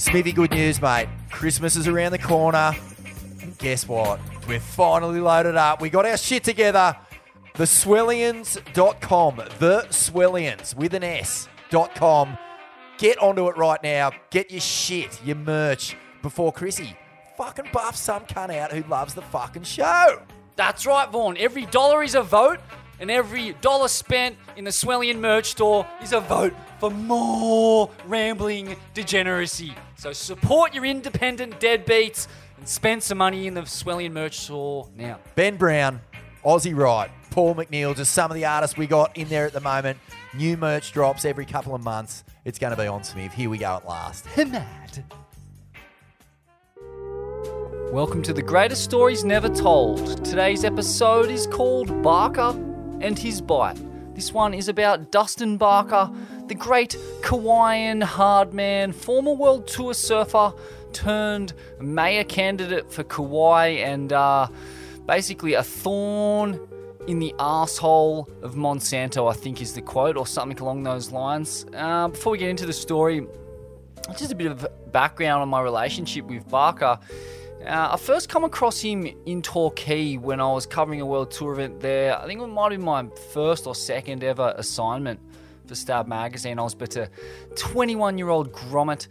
Smithy, good news, mate. Christmas is around the corner. And guess what? We're finally loaded up. We got our shit together. Theswellians.com. The Swellians with an S. Dot com. Get onto it right now. Get your shit, your merch before Chrissy fucking buffs some cunt out who loves the fucking show. That's right, Vaughn. Every dollar is a vote, and every dollar spent in the Swellian merch store is a vote for more rambling degeneracy. So support your independent deadbeats and spend some money in the Swellian merch store now. Ben Brown, Aussie Wright, Paul McNeil, just some of the artists we got in there at the moment. New merch drops every couple of months. It's going to be on Smith. Here we go at last. Mad. Welcome to the greatest stories never told. Today's episode is called Barca and His Bite. This one is about Dustin Barca, the great Kauaian hardman, former world tour surfer turned mayor candidate for Kauai, and uh, basically a thorn in the asshole of Monsanto, I think is the quote, or something along those lines. Uh, before we get into the story, just a bit of background on my relationship with Barca. Uh, I first come across him in Torquay when I was covering a world tour event there. I think it might been my first or second ever assignment for Stab Magazine. I was but a 21 year old grommet,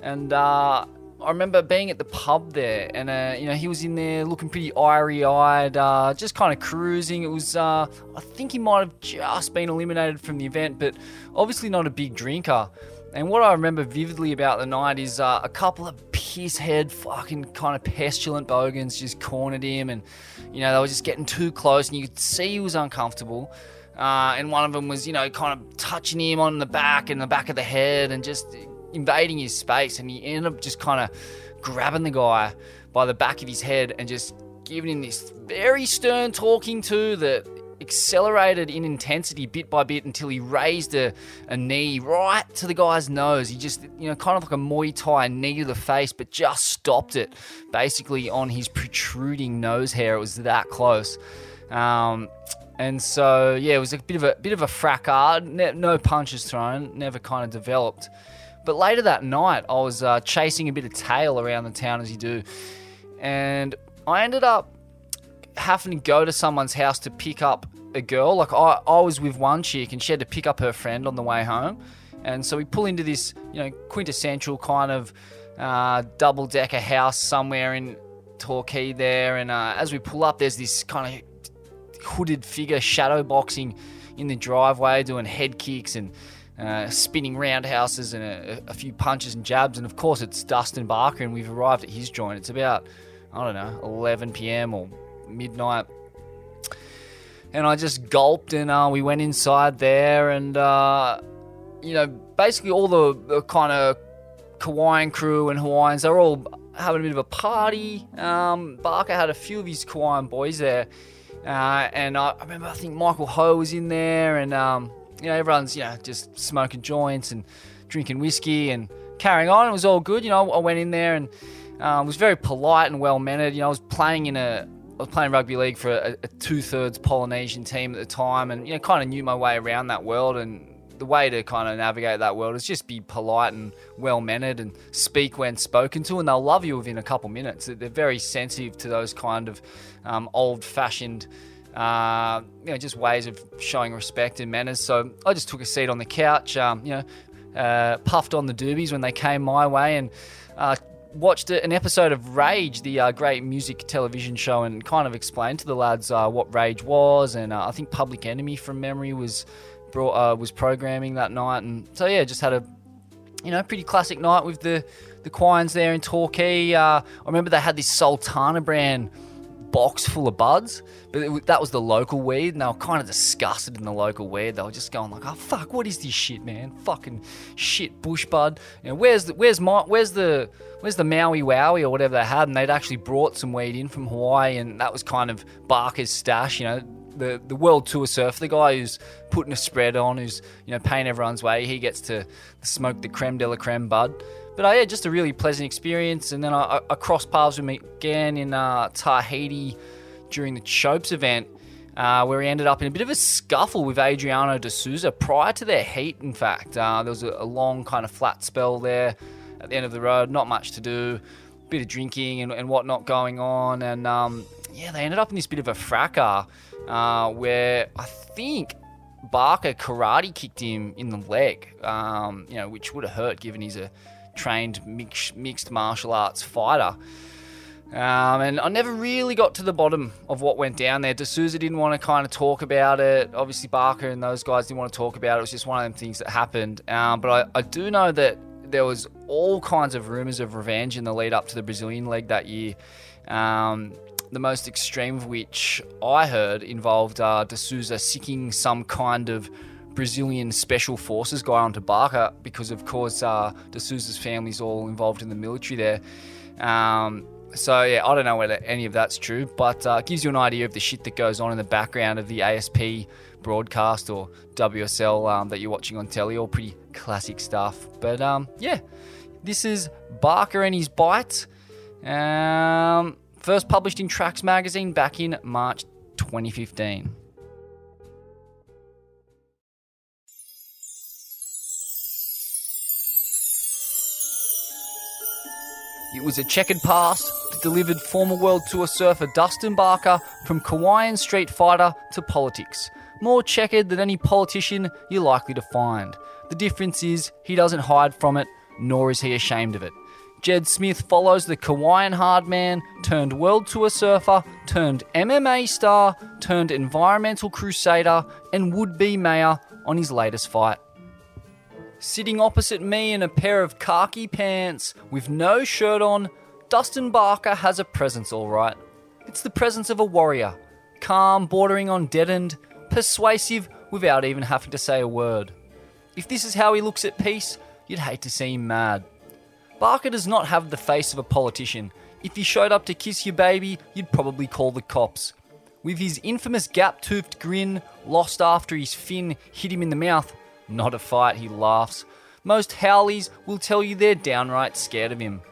and uh, I remember being at the pub there, and uh, you know he was in there looking pretty iry eyed, uh, just kind of cruising. It was, uh, I think he might have just been eliminated from the event, but obviously not a big drinker. And what I remember vividly about the night is uh, a couple of piss head, fucking kind of pestilent bogans just cornered him, and you know they were just getting too close, and you could see he was uncomfortable. Uh, and one of them was, you know, kind of touching him on the back and the back of the head, and just invading his space. And he ended up just kind of grabbing the guy by the back of his head and just giving him this very stern talking to that accelerated in intensity bit by bit until he raised a, a knee right to the guy's nose. He just, you know, kind of like a Muay Thai knee to the face, but just stopped it basically on his protruding nose hair. It was that close. Um, and so, yeah, it was a bit of a bit of a fracas. Ne- no punches thrown, never kind of developed. But later that night, I was uh, chasing a bit of tail around the town as you do, and I ended up having to go to someone's house to pick up a girl. Like I, I was with one chick and she had to pick up her friend on the way home. And so we pull into this, you know, quintessential kind of uh, double decker house somewhere in Torquay there. And uh, as we pull up, there's this kind of hooded figure shadow boxing in the driveway, doing head kicks and uh, spinning roundhouses and a, a few punches and jabs. And of course, it's Dustin Barca, and we've arrived at his joint. It's about, I don't know, 11 p.m. or midnight. And I just gulped and uh, we went inside there and, uh, you know, basically all the, the kind of Kauaian crew and Hawaiians, they're all having a bit of a party. Um, Barca had a few of his Kauaian boys there. Uh, and I, I, remember, I think Michael Ho was in there and, um, you know, everyone's, you know, just smoking joints and drinking whiskey and carrying on. It was all good. You know, I went in there and um, was very polite and well mannered. You know, I was playing in a, I was playing rugby league for a, a two thirds Polynesian team at the time, and you know, kind of knew my way around that world. And the way to kind of navigate that world is just be polite and well mannered and speak when spoken to, and they'll love you within a couple minutes. They're very sensitive to those kind of um, old fashioned. Uh, you know, just ways of showing respect and manners. So I just took a seat on the couch, um, you know, uh, puffed on the doobies when they came my way, and uh, watched an episode of Rage, the uh, great music television show, and kind of explained to the lads uh, what Rage was. And uh, I think Public Enemy, from memory, was brought uh, was programming that night. And so yeah, just had a you know pretty classic night with the the Quines there in Torquay. Uh, I remember they had this Sultana brand box full of buds, but it, that was the local weed, and they were kind of disgusted in the local weed. They were just going like, "Oh fuck, what is this shit, man? Fucking shit, bush bud. You know, where's the where's my where's the where's the Maui Wowie or whatever they had?" And they'd actually brought some weed in from Hawaii, and that was kind of Barca's stash. You know, the the world tour surf, the guy who's putting a spread on, who's you know paying everyone's way, he gets to smoke the creme de la creme bud. But uh, yeah, just a really pleasant experience. And then I, I crossed paths with him again in uh, Tahiti during the Chopes event, uh, where he ended up in a bit of a scuffle with Adriano de Souza prior to their heat. In fact, uh, there was a, a, long kind of flat spell there. at the end of the road, not much to do, bit of drinking and, and whatnot going on, and um, yeah, they ended up in this bit of a fracas uh, where I think Barca karate kicked him in the leg, um, you know, which would have hurt given he's a trained mix, mixed martial arts fighter. Um, and I never really got to the bottom of what went down there. D'Souza didn't want to kind of talk about it. Obviously, Barca and those guys didn't want to talk about it. It was just one of them things that happened. Um, but I, I do know that there was all kinds of rumours of revenge in the lead up to the Brazilian leg that year. Um, the most extreme of which I heard involved uh, D'Souza seeking some kind of Brazilian special forces guy onto Barca because, of course, uh, D'Souza's family's all involved in the military there. Um, so yeah, I don't know whether any of that's true, but uh, gives you an idea of the shit that goes on in the background of the ASP broadcast or WSL um, that you're watching on telly. All pretty classic stuff. But um, yeah, this is Barca and his bite. Um, first published in Tracks magazine back in March 2015. It was a checkered past that delivered former World Tour surfer Dustin Barca from Kauaian street fighter to politics. More checkered than any politician you're likely to find. The difference is he doesn't hide from it, nor is he ashamed of it. Jed Smith follows the Kauaian hardman, turned World Tour surfer, turned MMA star, turned environmental crusader, and would be mayor on his latest fight. Sitting opposite me in a pair of khaki pants with no shirt on, Dustin Barca has a presence, alright. It's the presence of a warrior, calm, bordering on deadened, persuasive without even having to say a word. If this is how he looks at peace, you'd hate to see him mad. Barca does not have the face of a politician. If he showed up to kiss your baby, you'd probably call the cops. With his infamous gap toothed grin, lost after his fin hit him in the mouth, not a fight, he laughs. Most haoles will tell you they're downright scared of him.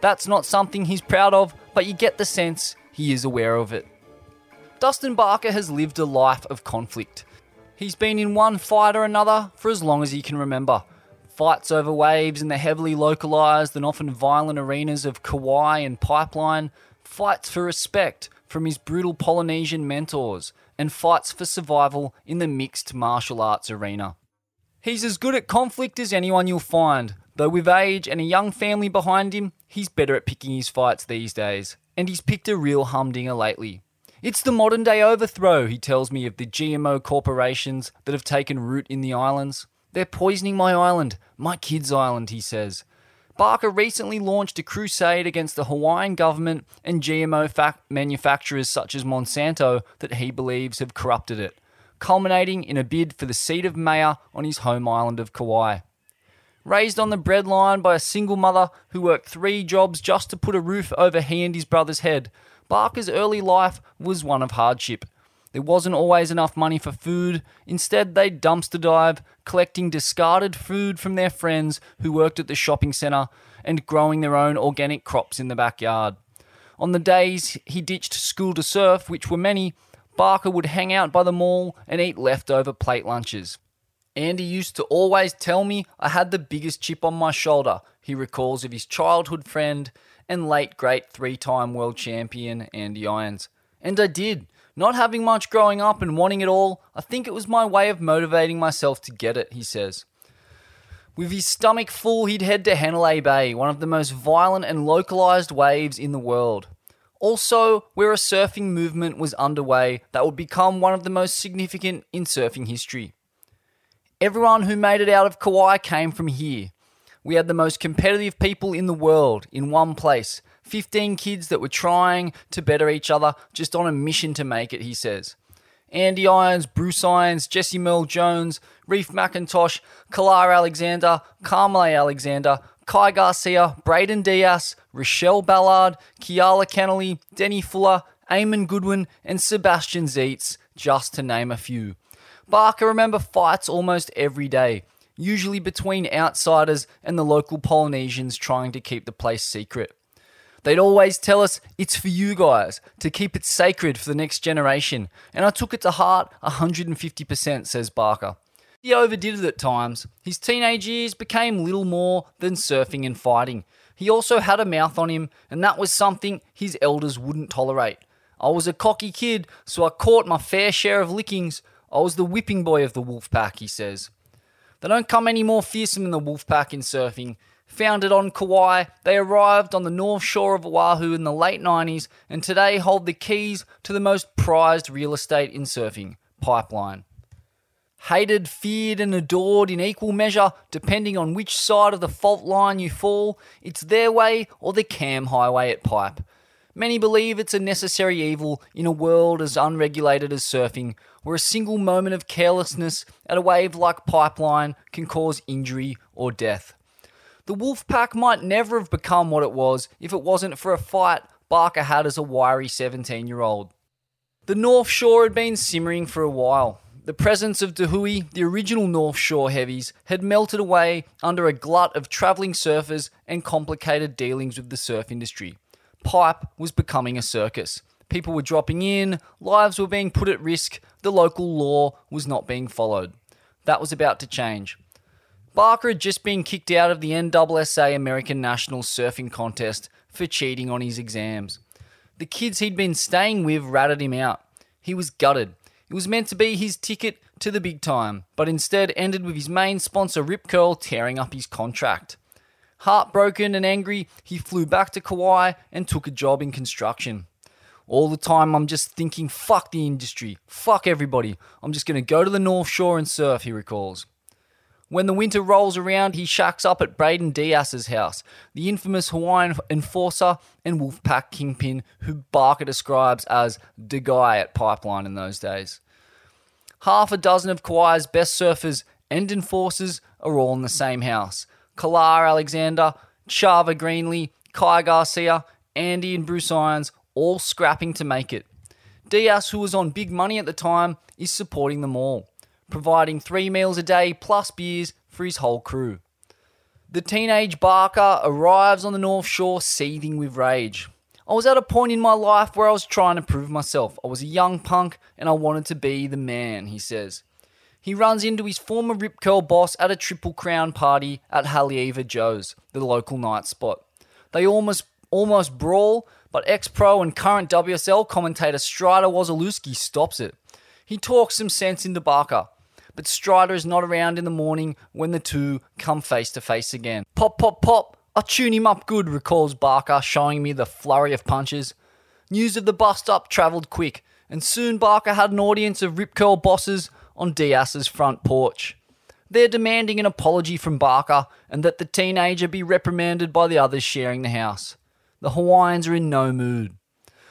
That's not something he's proud of, but you get the sense he is aware of it. Dustin Barca has lived a life of conflict. He's been in one fight or another for as long as he can remember. Fights over waves in the heavily localised and often violent arenas of Kauai and Pipeline, fights for respect from his brutal Polynesian mentors, and fights for survival in the mixed martial arts arena. He's as good at conflict as anyone you'll find, though with age and a young family behind him, he's better at picking his fights these days, and he's picked a real humdinger lately. It's the modern day overthrow, he tells me, of the GMO corporations that have taken root in the islands. They're poisoning my island, my kids' island, he says. Barca recently launched a crusade against the Hawaiian government and GMO fa- manufacturers such as Monsanto that he believes have corrupted it, culminating in a bid for the seat of mayor on his home island of Kauai. Raised on the breadline by a single mother who worked three jobs just to put a roof over he and his brother's head, Barca's early life was one of hardship. There wasn't always enough money for food. Instead, they'd dumpster dive, collecting discarded food from their friends who worked at the shopping centre and growing their own organic crops in the backyard. On the days he ditched school to surf, which were many, Barca would hang out by the mall and eat leftover plate lunches. Andy used to always tell me I had the biggest chip on my shoulder, he recalls of his childhood friend and late great three time world champion Andy Irons. And I did. Not having much growing up and wanting it all, I think it was my way of motivating myself to get it, he says. With his stomach full, he'd head to Hanalei Bay, one of the most violent and localized waves in the world. Also, where a surfing movement was underway that would become one of the most significant in surfing history. Everyone who made it out of Kauai came from here. We had the most competitive people in the world in one place, 15 kids that were trying to better each other, just on a mission to make it, he says. Andy Irons, Bruce Irons, Jesse Merle Jones, Reef McIntosh, Kala Alexander, Kamalei Alexander, Kai Garcia, Braden Dias, Rochelle Ballard, Keala Kennelly, Danny Fuller, Eamon Goodwin, and Sebastian Zietz, just to name a few. Barca remember fights almost every day, usually between outsiders and the local Polynesians trying to keep the place secret. They'd always tell us it's for you guys to keep it sacred for the next generation, and I took it to heart 150%, says Barca. He overdid it at times. His teenage years became little more than surfing and fighting. He also had a mouth on him, and that was something his elders wouldn't tolerate. I was a cocky kid, so I caught my fair share of lickings. I was the whipping boy of the wolf pack, he says. They don't come any more fearsome than the wolf pack in surfing. Founded on Kauai, they arrived on the north shore of Oahu in the late 90s and today hold the keys to the most prized real estate in surfing Pipeline. Hated, feared, and adored in equal measure, depending on which side of the fault line you fall, it's their way or the cam highway at Pipe. Many believe it's a necessary evil in a world as unregulated as surfing, where a single moment of carelessness at a wave like Pipeline can cause injury or death. The wolf pack might never have become what it was if it wasn't for a fight Barca had as a wiry 17 year old. The North Shore had been simmering for a while. The presence of Dahui, the original North Shore heavies, had melted away under a glut of travelling surfers and complicated dealings with the surf industry. Pipe was becoming a circus. People were dropping in, lives were being put at risk, the local law was not being followed. That was about to change. Barca had just been kicked out of the NSSA American National Surfing Contest for cheating on his exams. The kids he'd been staying with ratted him out. He was gutted. It was meant to be his ticket to the big time, but instead ended with his main sponsor Rip Curl tearing up his contract. Heartbroken and angry, he flew back to Kauai and took a job in construction. All the time, I'm just thinking, fuck the industry, fuck everybody. I'm just going to go to the North Shore and surf, he recalls. When the winter rolls around, he shacks up at Braden Dias's house, the infamous Hawaiian enforcer and Wolfpack kingpin who Barca describes as the guy at Pipeline in those days. Half a dozen of Kauai's best surfers and enforcers are all in the same house. Kala Alexander, Chava Greenlee, Kai Garcia, Andy and Bruce Irons all scrapping to make it. Dias, who was on big money at the time, is supporting them all providing three meals a day plus beers for his whole crew. The teenage Barca arrives on the North Shore seething with rage. I was at a point in my life where I was trying to prove myself. I was a young punk and I wanted to be the man, he says. He runs into his former Rip Curl boss at a Triple Crown party at Haleiwa Joe's, the local night spot. They almost almost brawl, but ex-pro and current WSL commentator Strider Wasilewski stops it. He talks some sense into Barca, but Strider is not around in the morning when the two come face to face again. Pop, pop, pop. I tune him up good, recalls Barca, showing me the flurry of punches. News of the bust up travelled quick, and soon Barca had an audience of Rip Curl bosses on Dias's front porch. They're demanding an apology from Barca and that the teenager be reprimanded by the others sharing the house. The Hawaiians are in no mood.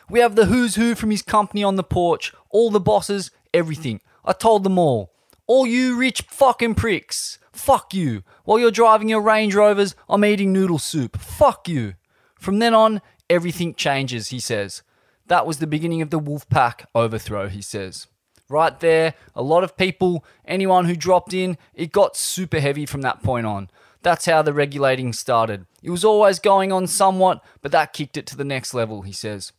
We have the who's who from his company on the porch, all the bosses, everything. I told them all. All you rich fucking pricks. Fuck you. While you're driving your Range Rovers, I'm eating noodle soup. Fuck you. From then on, everything changes, he says. That was the beginning of the Wolfpack overthrow, he says. Right there, a lot of people, anyone who dropped in, it got super heavy from that point on. That's how the regulating started. It was always going on somewhat, but that kicked it to the next level, he says.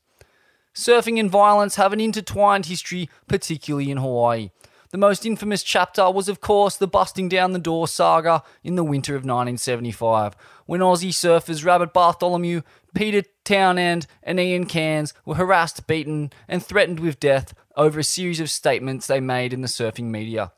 Surfing and violence have an intertwined history, particularly in Hawaii. The most infamous chapter was, of course, the busting down the door saga in the winter of 1975, when Aussie surfers Rabbit Bartholomew, Peter Townend, and Ian Cairns were harassed, beaten, and threatened with death over a series of statements they made in the surfing media.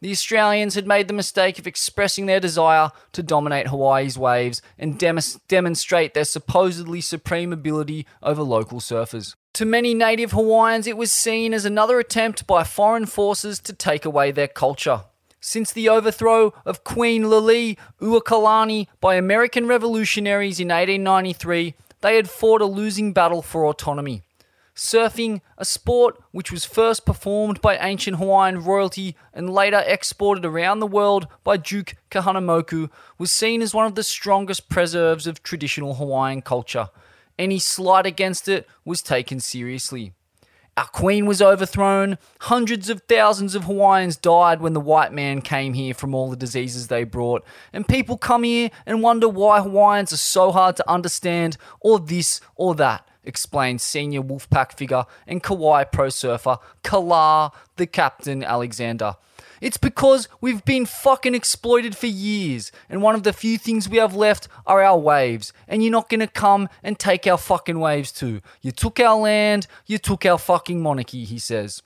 The Australians had made the mistake of expressing their desire to dominate Hawaii's waves and dem- demonstrate their supposedly supreme ability over local surfers. To many native Hawaiians, it was seen as another attempt by foreign forces to take away their culture. Since the overthrow of Queen Lili Uakalani by American revolutionaries in 1893, they had fought a losing battle for autonomy. Surfing, a sport which was first performed by ancient Hawaiian royalty and later exported around the world by Duke Kahanamoku, was seen as one of the strongest preserves of traditional Hawaiian culture any slight against it was taken seriously. Our queen was overthrown. Hundreds of thousands of Hawaiians died when the white man came here from all the diseases they brought. And people come here and wonder why Hawaiians are so hard to understand, or this or that, explains senior Wolfpack figure and Kauai pro surfer Kala, the captain Alexander. It's because we've been fucking exploited for years, and one of the few things we have left are our waves, and you're not gonna come and take our fucking waves too. You took our land, you took our fucking monarchy, he says.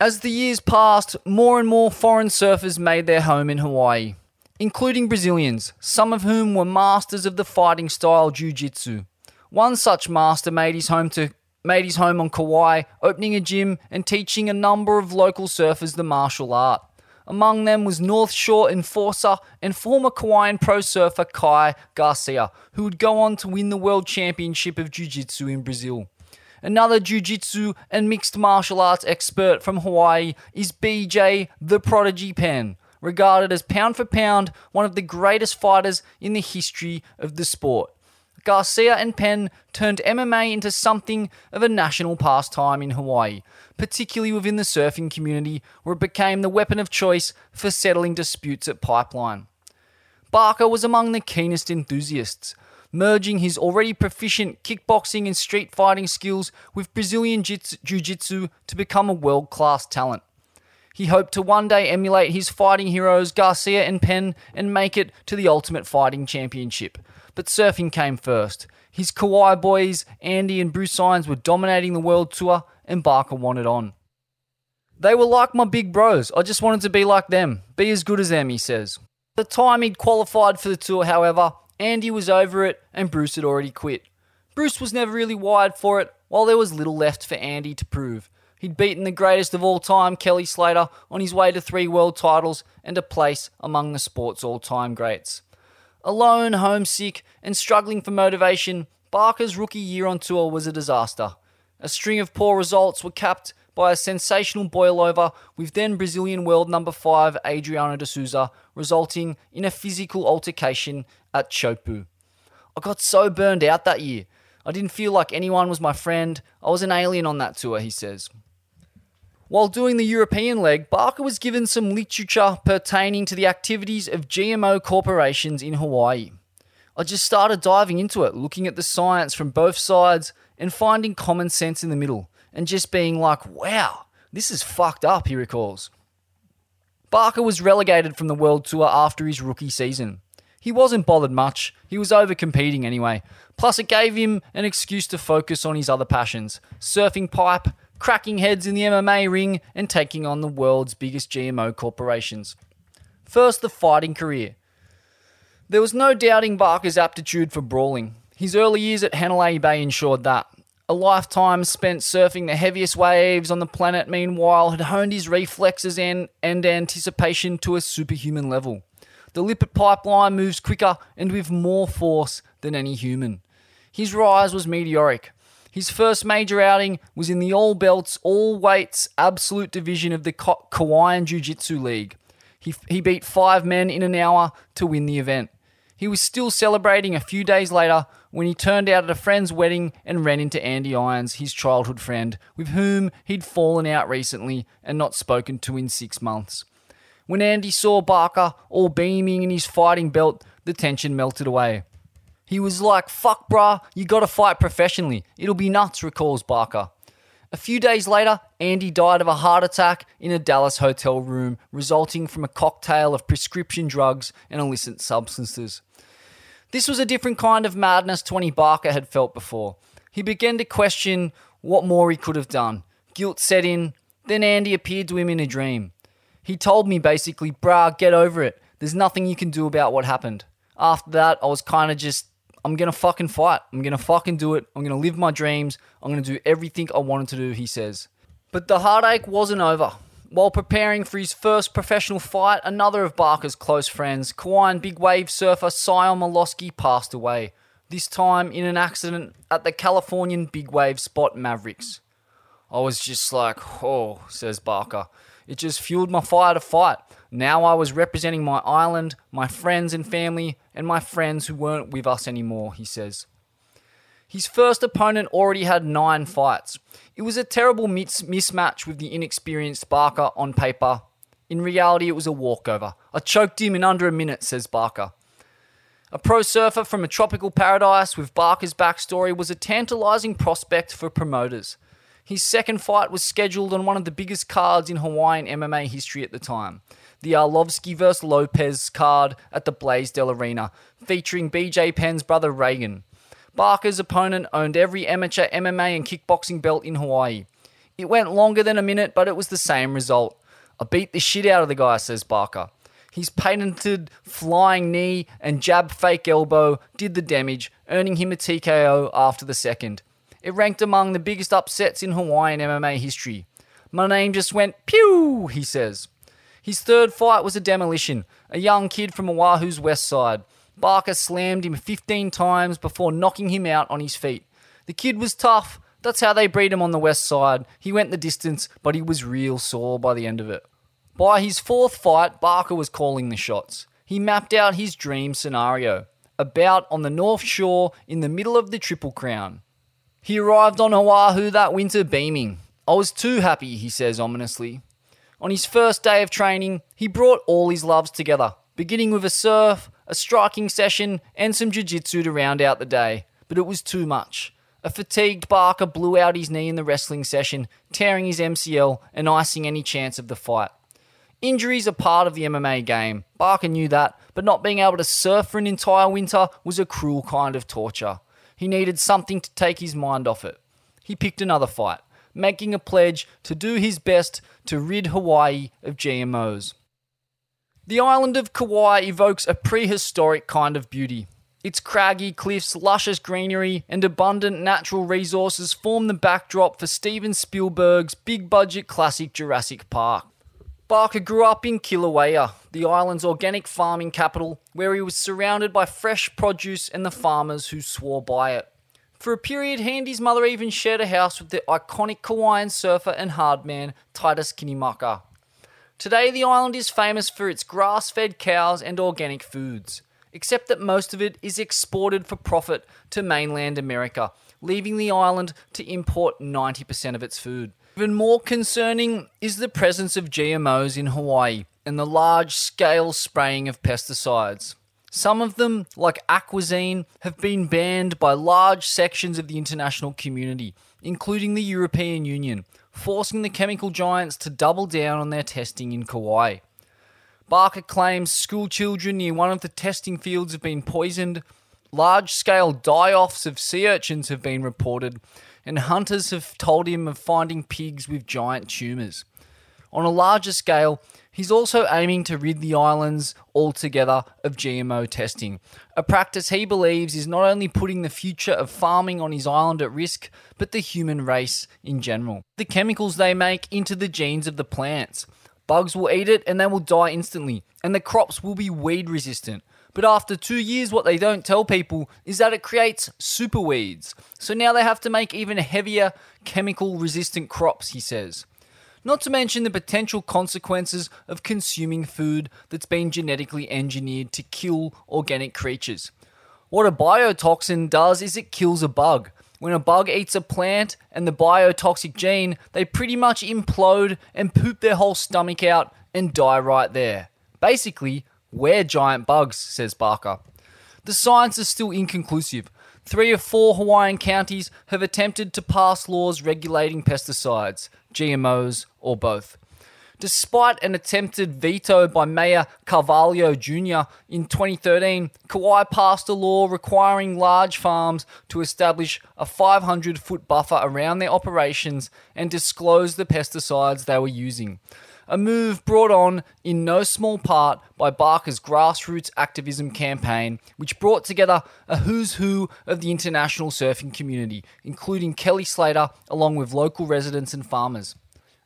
As the years passed, more and more foreign surfers made their home in Hawaii, including Brazilians, some of whom were masters of the fighting style jiu-jitsu. One such master made his home to made his home on Kauai, opening a gym and teaching a number of local surfers the martial art. Among them was North Shore enforcer and former Kauaian pro surfer Kai Garcia, who would go on to win the World Championship of Jiu Jitsu in Brazil. Another Jiu Jitsu and mixed martial arts expert from Hawaii is BJ the Prodigy Penn, regarded as pound for pound one of the greatest fighters in the history of the sport. Garcia and Penn turned MMA into something of a national pastime in Hawaii, particularly within the surfing community, where it became the weapon of choice for settling disputes at Pipeline. Barca was among the keenest enthusiasts, merging his already proficient kickboxing and street fighting skills with Brazilian jiu jitsu to become a world class talent. He hoped to one day emulate his fighting heroes Garcia and Penn and make it to the Ultimate Fighting Championship, but surfing came first. His Kauai boys, Andy and Bruce Irons, were dominating the world tour, and Barca wanted on. They were like my big bros. I just wanted to be like them, be as good as them, he says. The time he'd qualified for the tour, however, Andy was over it and Bruce had already quit. Bruce was never really wired for it, while there was little left for Andy to prove. He'd beaten the greatest of all time, Kelly Slater, on his way to three world titles and a place among the sport's all time greats. Alone, homesick, and struggling for motivation, Barca's rookie year on tour was a disaster. A string of poor results were capped by a sensational boilover with then Brazilian world number 5 Adriano de Souza, resulting in a physical altercation at Chopes. I got so burned out that year. I didn't feel like anyone was my friend. I was an alien on that tour, he says. While doing the European leg, Barca was given some literature pertaining to the activities of GMO corporations in Hawaii. I just started diving into it, looking at the science from both sides and finding common sense in the middle, and just being like, wow, this is fucked up, he recalls. Barca was relegated from the World Tour after his rookie season. He wasn't bothered much, he was over competing anyway. Plus, it gave him an excuse to focus on his other passions surfing pipe cracking heads in the MMA ring, and taking on the world's biggest GMO corporations. First, the fighting career. There was no doubting Barca's aptitude for brawling. His early years at Hanalei Bay ensured that. A lifetime spent surfing the heaviest waves on the planet, meanwhile, had honed his reflexes and, and anticipation to a superhuman level. The Lippert pipeline moves quicker and with more force than any human. His rise was meteoric. His first major outing was in the All Belts, All Weights Absolute Division of the Ka- Kauaian Jiu Jitsu League. He, he beat five men in an hour to win the event. He was still celebrating a few days later when he turned out at a friend's wedding and ran into Andy Irons, his childhood friend, with whom he'd fallen out recently and not spoken to in six months. When Andy saw Barca all beaming in his fighting belt, the tension melted away. He was like, fuck, bruh, you gotta fight professionally. It'll be nuts, recalls Barca. A few days later, Andy died of a heart attack in a Dallas hotel room, resulting from a cocktail of prescription drugs and illicit substances. This was a different kind of madness Tony Barca had felt before. He began to question what more he could have done. Guilt set in, then Andy appeared to him in a dream. He told me basically, brah, get over it. There's nothing you can do about what happened. After that, I was kind of just I'm gonna fucking fight. I'm gonna fucking do it. I'm gonna live my dreams. I'm gonna do everything I wanted to do, he says. But the heartache wasn't over. While preparing for his first professional fight, another of Barca's close friends, Kauaian big wave surfer Sion Milosky, passed away. This time in an accident at the Californian big wave spot Mavericks. I was just like, oh, says Barca. It just fueled my fire to fight. Now I was representing my island, my friends and family, and my friends who weren't with us anymore, he says. His first opponent already had nine fights. It was a terrible mis- mismatch with the inexperienced Barca on paper. In reality, it was a walkover. I choked him in under a minute, says Barca. A pro surfer from a tropical paradise with Barca's backstory was a tantalizing prospect for promoters. His second fight was scheduled on one of the biggest cards in Hawaiian MMA history at the time the Arlovsky vs. Lopez card at the Blaisdell Arena, featuring BJ Penn's brother Reagan. Barca's opponent owned every amateur MMA and kickboxing belt in Hawaii. It went longer than a minute, but it was the same result. I beat the shit out of the guy, says Barca. His patented flying knee and jab fake elbow did the damage, earning him a TKO after the second. It ranked among the biggest upsets in Hawaiian MMA history. My name just went pew, he says. His third fight was a demolition, a young kid from Oahu's west side. Barca slammed him 15 times before knocking him out on his feet. The kid was tough. That's how they breed him on the west side. He went the distance, but he was real sore by the end of it. By his fourth fight, Barca was calling the shots. He mapped out his dream scenario a bout on the North Shore in the middle of the Triple Crown. He arrived on Oahu that winter beaming. I was too happy, he says ominously. On his first day of training, he brought all his loves together, beginning with a surf, a striking session, and some jiu jitsu to round out the day. But it was too much. A fatigued Barca blew out his knee in the wrestling session, tearing his MCL and icing any chance of the fight. Injuries are part of the MMA game. Barca knew that, but not being able to surf for an entire winter was a cruel kind of torture. He needed something to take his mind off it. He picked another fight making a pledge to do his best to rid Hawaii of GMOs. The island of Kauai evokes a prehistoric kind of beauty. Its craggy cliffs, luscious greenery, and abundant natural resources form the backdrop for Steven Spielberg's big budget classic Jurassic Park. Barca grew up in Kilauea, the island's organic farming capital, where he was surrounded by fresh produce and the farmers who swore by it. For a period, he and his mother even shared a house with the iconic Kauaian surfer and hardman Titus Kinimaka. Today, the island is famous for its grass fed cows and organic foods, except that most of it is exported for profit to mainland America, leaving the island to import 90% of its food. Even more concerning is the presence of GMOs in Hawaii and the large scale spraying of pesticides. Some of them, like atrazine, have been banned by large sections of the international community, including the European Union, forcing the chemical giants to double down on their testing in Kauai. Barca claims school children near one of the testing fields have been poisoned, large scale die offs of sea urchins have been reported, and hunters have told him of finding pigs with giant tumours. On a larger scale, He's also aiming to rid the islands altogether of GMO testing, a practice he believes is not only putting the future of farming on his island at risk, but the human race in general. The chemicals they make into the genes of the plants. Bugs will eat it and they will die instantly, and the crops will be weed resistant. But after two years, what they don't tell people is that it creates super weeds. So now they have to make even heavier chemical resistant crops, he says not to mention the potential consequences of consuming food that's been genetically engineered to kill organic creatures. What a biotoxin does is it kills a bug. When a bug eats a plant and the biotoxic gene, they pretty much implode and poop their whole stomach out and die right there. Basically, we're giant bugs, says Barca. The science is still inconclusive. Three of four Hawaiian counties have attempted to pass laws regulating pesticides. GMOs, or both. Despite an attempted veto by Mayor Carvalho Jr. in 2013, Kauai passed a law requiring large farms to establish a 500 foot buffer around their operations and disclose the pesticides they were using. A move brought on in no small part by Barca's grassroots activism campaign, which brought together a who's who of the international surfing community, including Kelly Slater, along with local residents and farmers.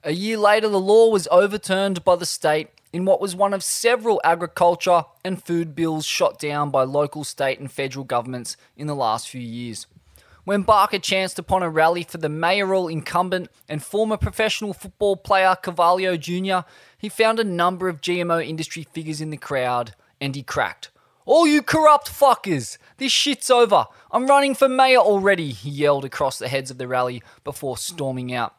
A year later, the law was overturned by the state in what was one of several agriculture and food bills shot down by local, state, and federal governments in the last few years. When Barca chanced upon a rally for the mayoral incumbent and former professional football player Carvalho Jr., he found a number of GMO industry figures in the crowd and he cracked. All you corrupt fuckers! This shit's over! I'm running for mayor already, he yelled across the heads of the rally before storming out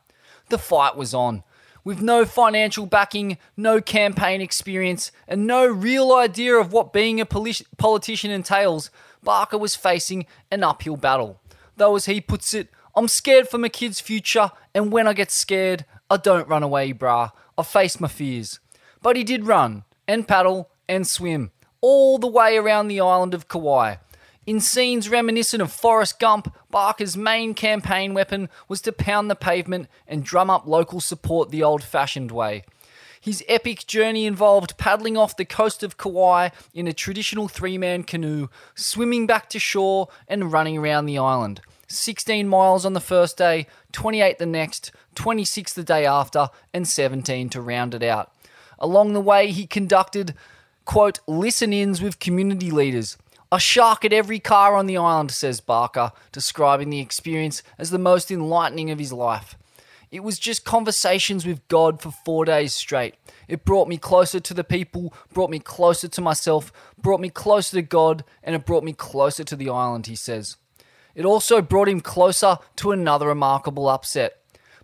the fight was on. With no financial backing, no campaign experience, and no real idea of what being a politician entails, Barca was facing an uphill battle. Though, as he puts it, I'm scared for my kid's future, and when I get scared, I don't run away, brah. I face my fears. But he did run, and paddle, and swim, all the way around the island of Kauai. In scenes reminiscent of Forrest Gump, Barca's main campaign weapon was to pound the pavement and drum up local support the old fashioned way. His epic journey involved paddling off the coast of Kauai in a traditional three man canoe, swimming back to shore, and running around the island. 16 miles on the first day, 28 the next, 26 the day after, and 17 to round it out. Along the way, he conducted, quote, listen ins with community leaders. A shark at every car on the island, says Barca, describing the experience as the most enlightening of his life. It was just conversations with God for four days straight. It brought me closer to the people, brought me closer to myself, brought me closer to God, and it brought me closer to the island, he says. It also brought him closer to another remarkable upset.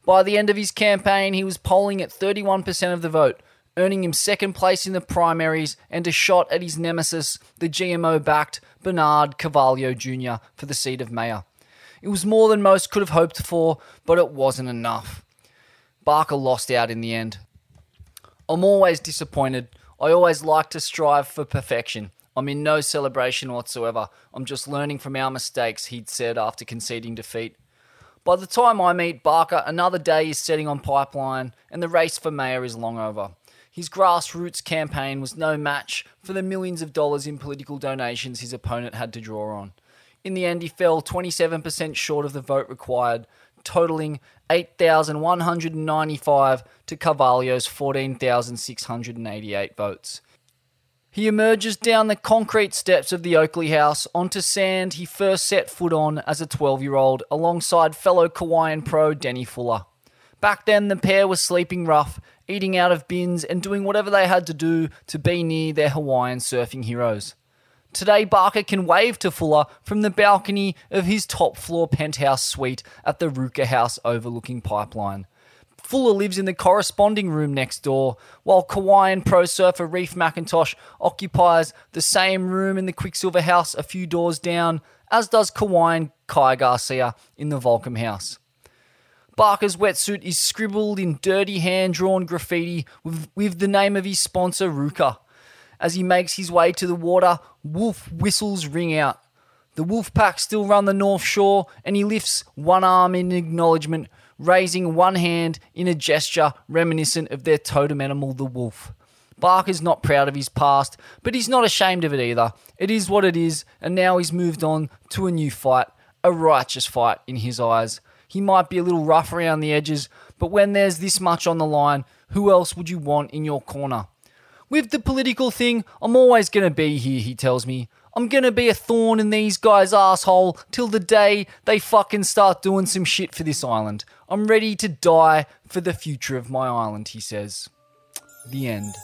By the end of his campaign, he was polling at 31% of the vote, earning him second place in the primaries and a shot at his nemesis, the GMO backed Bernard Carvalho Jr., for the seat of mayor. It was more than most could have hoped for, but it wasn't enough. Barca lost out in the end. I'm always disappointed. I always like to strive for perfection. I'm in no celebration whatsoever. I'm just learning from our mistakes, he'd said after conceding defeat. By the time I meet Barca, another day is setting on pipeline, and the race for mayor is long over. His grassroots campaign was no match for the millions of dollars in political donations his opponent had to draw on. In the end, he fell 27% short of the vote required, totaling 8,195 to Carvalho's 14,688 votes. He emerges down the concrete steps of the Oakley House onto sand he first set foot on as a 12 year old alongside fellow Kauaian pro Danny Fuller. Back then, the pair were sleeping rough, eating out of bins, and doing whatever they had to do to be near their Hawaiian surfing heroes. Today, Barca can wave to Fuller from the balcony of his top floor penthouse suite at the RVCA House overlooking Pipeline. Fuller lives in the corresponding room next door, while Kauaian pro surfer Reef McIntosh occupies the same room in the Quiksilver House a few doors down, as does Kauaian Kai Garcia in the Volcom House. Barca's wetsuit is scribbled in dirty hand drawn graffiti with, with the name of his sponsor, RVCA. As he makes his way to the water, wolf whistles ring out. The wolf pack still run the north shore, and he lifts one arm in acknowledgement, raising one hand in a gesture reminiscent of their totem animal, the wolf. Barca's not proud of his past, but he's not ashamed of it either. It is what it is, and now he's moved on to a new fight, a righteous fight in his eyes. He might be a little rough around the edges, but when there's this much on the line, who else would you want in your corner? With the political thing, I'm always going to be here, he tells me. I'm gonna be a thorn in these guys' asshole till the day they fucking start doing some shit for this island. I'm ready to die for the future of my island, he says. The end.